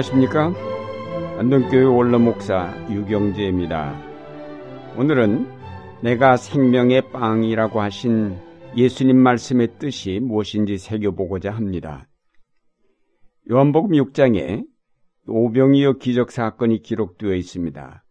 안녕하십니까? 안동교회 원로목사 유경재입니다. 오늘은 내가 생명의 빵이라고 하신 예수님 말씀의 뜻이 무엇인지 새겨보고자 합니다. 요한복음 6장에 오병이어 기적 사건이 기록되어 있습니다.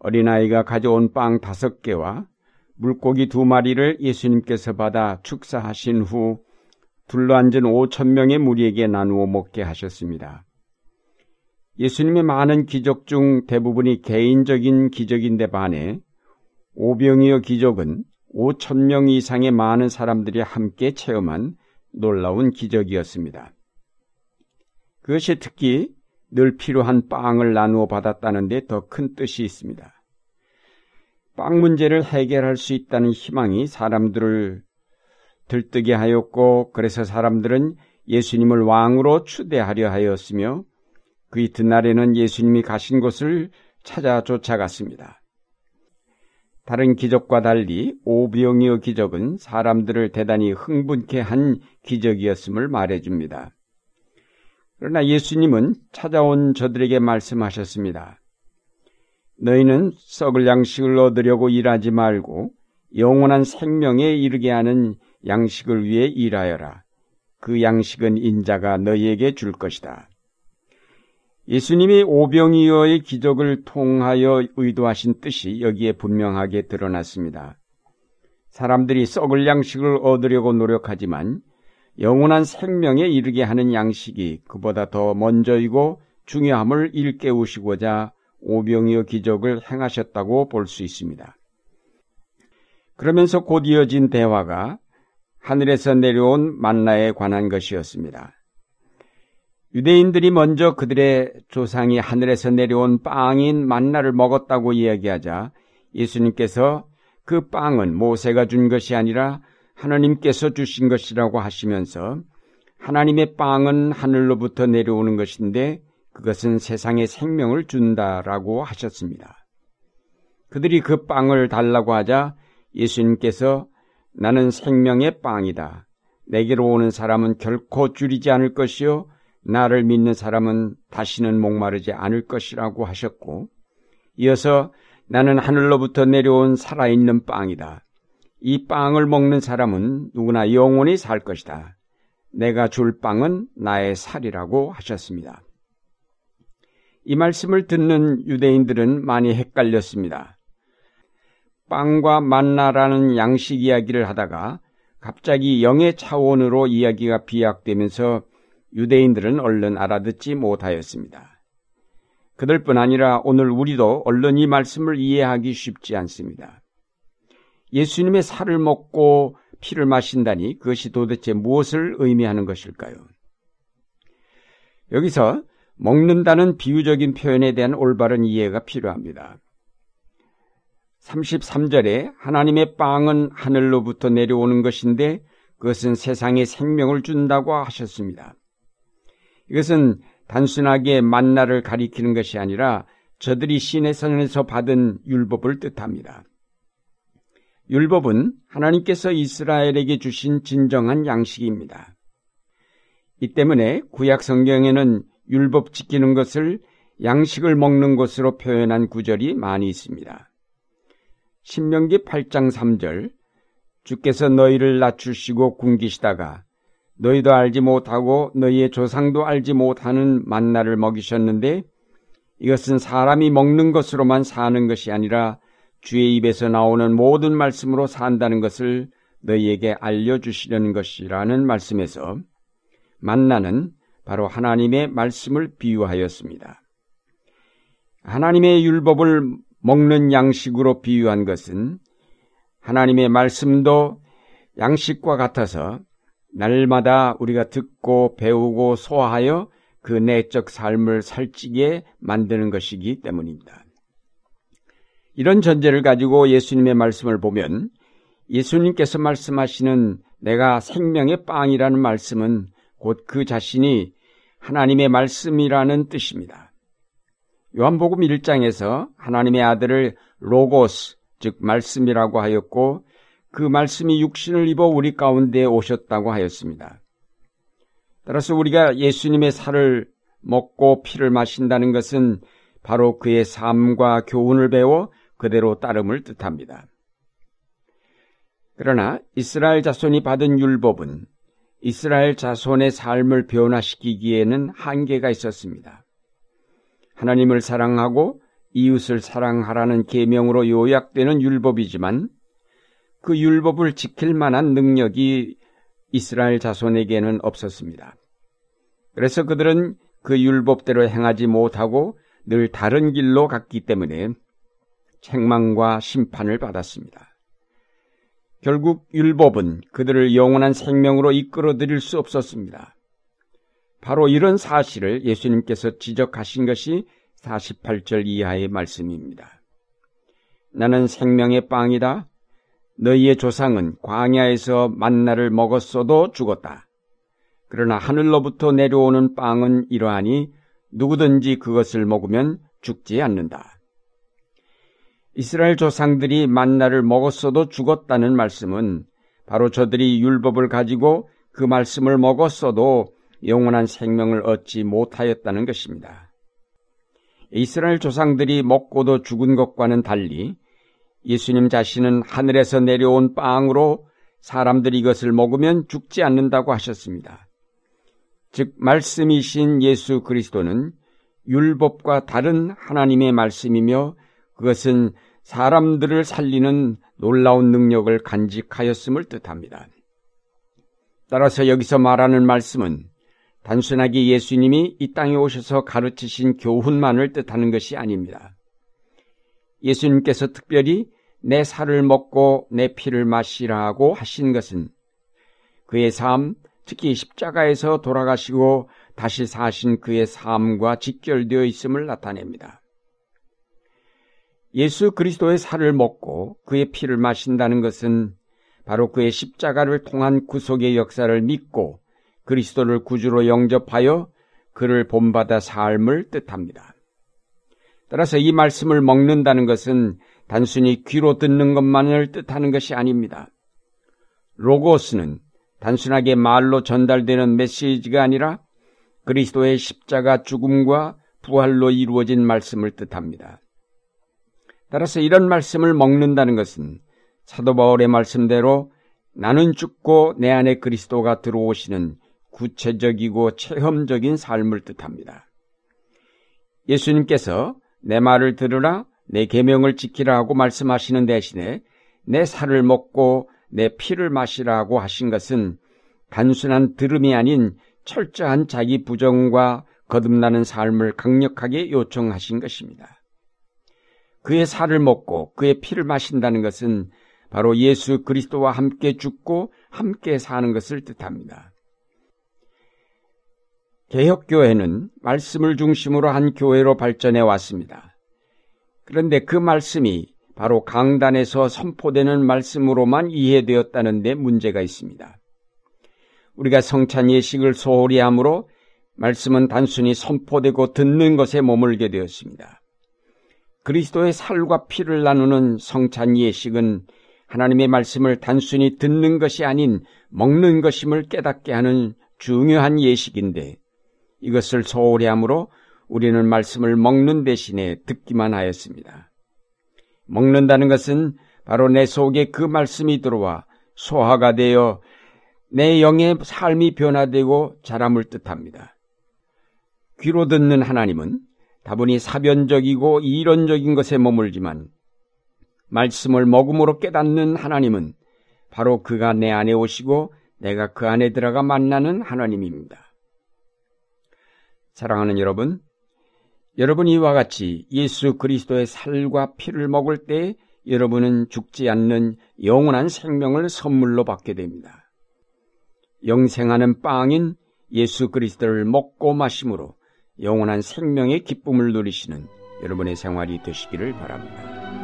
어린아이가 가져온 빵 다섯 개와 물고기 두 마리를 예수님께서 받아 축사하신 후 둘러앉은 5천 명의 무리에게 나누어 먹게 하셨습니다. 예수님의 많은 기적 중 대부분이 개인적인 기적인데 반해 오병이어 기적은 5천 명 이상의 많은 사람들이 함께 체험한 놀라운 기적이었습니다. 그것이 특히 늘 필요한 빵을 나누어 받았다는 데 더 큰 뜻이 있습니다. 빵 문제를 해결할 수 있다는 희망이 사람들을 들뜨게 하였고 그래서 사람들은 예수님을 왕으로 추대하려 하였으며 그 이튿날에는 예수님이 가신 곳을 찾아 쫓아갔습니다. 다른 기적과 달리 오병이어 기적은 사람들을 대단히 흥분케 한 기적이었음을 말해줍니다. 그러나 예수님은 찾아온 저들에게 말씀하셨습니다. 너희는 썩을 양식을 얻으려고 일하지 말고 영원한 생명에 이르게 하는 양식을 위해 일하여라. 그 양식은 인자가 너희에게 줄 것이다. 예수님이 오병이어의 기적을 통하여 의도하신 뜻이 여기에 분명하게 드러났습니다. 사람들이 썩을 양식을 얻으려고 노력하지만 영원한 생명에 이르게 하는 양식이 그보다 더 먼저이고 중요함을 일깨우시고자 오병이어 기적을 행하셨다고 볼 수 있습니다. 그러면서 곧 이어진 대화가 하늘에서 내려온 만나에 관한 것이었습니다. 유대인들이 먼저 그들의 조상이 하늘에서 내려온 빵인 만나를 먹었다고 이야기하자 예수님께서 그 빵은 모세가 준 것이 아니라 하나님께서 주신 것이라고 하시면서 하나님의 빵은 하늘로부터 내려오는 것인데 그것은 세상에 생명을 준다라고 하셨습니다. 그들이 그 빵을 달라고 하자 예수님께서 나는 생명의 빵이다. 내게로 오는 사람은 결코 줄이지 않을 것이요. 나를 믿는 사람은 다시는 목마르지 않을 것이라고 하셨고, 이어서 나는 하늘로부터 내려온 살아있는 빵이다. 이 빵을 먹는 사람은 누구나 영원히 살 것이다. 내가 줄 빵은 나의 살이라고 하셨습니다. 이 말씀을 듣는 유대인들은 많이 헷갈렸습니다. 빵과 만나라는 양식 이야기를 하다가 갑자기 영의 차원으로 이야기가 비약되면서 유대인들은 얼른 알아듣지 못하였습니다. 그들뿐 아니라 오늘 우리도 얼른 이 말씀을 이해하기 쉽지 않습니다. 예수님의 살을 먹고 피를 마신다니 그것이 도대체 무엇을 의미하는 것일까요? 여기서 먹는다는 비유적인 표현에 대한 올바른 이해가 필요합니다. 33절에 하나님의 빵은 하늘로부터 내려오는 것인데 그것은 세상에 생명을 준다고 하셨습니다. 이것은 단순하게 만나를 가리키는 것이 아니라 저들이 신의 선에서 받은 율법을 뜻합니다. 율법은 하나님께서 이스라엘에게 주신 진정한 양식입니다. 이 때문에 구약 성경에는 율법 지키는 것을 양식을 먹는 것으로 표현한 구절이 많이 있습니다. 신명기 8장 3절 주께서 너희를 낮추시고 굶기시다가 너희도 알지 못하고 너희의 조상도 알지 못하는 만나를 먹이셨는데 이것은 사람이 먹는 것으로만 사는 것이 아니라 주의 입에서 나오는 모든 말씀으로 산다는 것을 너희에게 알려주시려는 것이라는 말씀에서 만나는 바로 하나님의 말씀을 비유하였습니다. 하나님의 율법을 먹는 양식으로 비유한 것은 하나님의 말씀도 양식과 같아서 날마다 우리가 듣고 배우고 소화하여 그 내적 삶을 살찌게 만드는 것이기 때문입니다. 이런 전제를 가지고 예수님의 말씀을 보면 예수님께서 말씀하시는 내가 생명의 빵이라는 말씀은 곧 그 자신이 하나님의 말씀이라는 뜻입니다. 요한복음 1장에서 하나님의 아들을 로고스, 즉 말씀이라고 하였고 그 말씀이 육신을 입어 우리 가운데 오셨다고 하였습니다. 따라서 우리가 예수님의 살을 먹고 피를 마신다는 것은 바로 그의 삶과 교훈을 배워 그대로 따름을 뜻합니다. 그러나 이스라엘 자손이 받은 율법은 이스라엘 자손의 삶을 변화시키기에는 한계가 있었습니다. 하나님을 사랑하고 이웃을 사랑하라는 계명으로 요약되는 율법이지만 그 율법을 지킬 만한 능력이 이스라엘 자손에게는 없었습니다. 그래서 그들은 그 율법대로 행하지 못하고 늘 다른 길로 갔기 때문에 책망과 심판을 받았습니다. 결국 율법은 그들을 영원한 생명으로 이끌어 드릴 수 없었습니다. 바로 이런 사실을 예수님께서 지적하신 것이 48절 이하의 말씀입니다. 나는 생명의 빵이다. 너희의 조상은 광야에서 만나를 먹었어도 죽었다. 그러나 하늘로부터 내려오는 빵은 이러하니 누구든지 그것을 먹으면 죽지 않는다. 이스라엘 조상들이 만나를 먹었어도 죽었다는 말씀은 바로 저들이 율법을 가지고 그 말씀을 먹었어도 영원한 생명을 얻지 못하였다는 것입니다. 이스라엘 조상들이 먹고도 죽은 것과는 달리 예수님 자신은 하늘에서 내려온 빵으로 사람들이 이것을 먹으면 죽지 않는다고 하셨습니다. 즉, 말씀이신 예수 그리스도는 율법과 다른 하나님의 말씀이며 그것은 사람들을 살리는 놀라운 능력을 간직하였음을 뜻합니다. 따라서 여기서 말하는 말씀은 단순하게 예수님이 이 땅에 오셔서 가르치신 교훈만을 뜻하는 것이 아닙니다. 예수님께서 특별히 내 살을 먹고 내 피를 마시라고 하신 것은 그의 삶, 특히 십자가에서 돌아가시고 다시 사신 그의 삶과 직결되어 있음을 나타냅니다. 예수 그리스도의 살을 먹고 그의 피를 마신다는 것은 바로 그의 십자가를 통한 구속의 역사를 믿고 그리스도를 구주로 영접하여 그를 본받아 삶을 뜻합니다. 따라서 이 말씀을 먹는다는 것은 단순히 귀로 듣는 것만을 뜻하는 것이 아닙니다. 로고스는 단순하게 말로 전달되는 메시지가 아니라 그리스도의 십자가 죽음과 부활로 이루어진 말씀을 뜻합니다. 따라서 이런 말씀을 먹는다는 것은 사도 바울의 말씀대로 나는 죽고 내 안에 그리스도가 들어오시는 구체적이고 체험적인 삶을 뜻합니다. 예수님께서 내 말을 들으라 내 계명을 지키라고 말씀하시는 대신에 내 살을 먹고 내 피를 마시라고 하신 것은 단순한 들음이 아닌 철저한 자기 부정과 거듭나는 삶을 강력하게 요청하신 것입니다. 그의 살을 먹고 그의 피를 마신다는 것은 바로 예수 그리스도와 함께 죽고 함께 사는 것을 뜻합니다. 개혁교회는 말씀을 중심으로 한 교회로 발전해 왔습니다. 그런데 그 말씀이 바로 강단에서 선포되는 말씀으로만 이해되었다는 데 문제가 있습니다. 우리가 성찬 예식을 소홀히 함으로 말씀은 단순히 선포되고 듣는 것에 머물게 되었습니다. 그리스도의 살과 피를 나누는 성찬 예식은 하나님의 말씀을 단순히 듣는 것이 아닌 먹는 것임을 깨닫게 하는 중요한 예식인데 이것을 소홀히 함으로 우리는 말씀을 먹는 대신에 듣기만 하였습니다. 먹는다는 것은 바로 내 속에 그 말씀이 들어와 소화가 되어 내 영의 삶이 변화되고 자람을 뜻합니다. 귀로 듣는 하나님은 다분히 사변적이고 이론적인 것에 머물지만 말씀을 먹음으로 깨닫는 하나님은 바로 그가 내 안에 오시고 내가 그 안에 들어가 만나는 하나님입니다. 사랑하는 여러분, 여러분 이와 같이 예수 그리스도의 살과 피를 먹을 때 여러분은 죽지 않는 영원한 생명을 선물로 받게 됩니다. 영생하는 빵인 예수 그리스도를 먹고 마심으로 영원한 생명의 기쁨을 누리시는 여러분의 생활이 되시기를 바랍니다.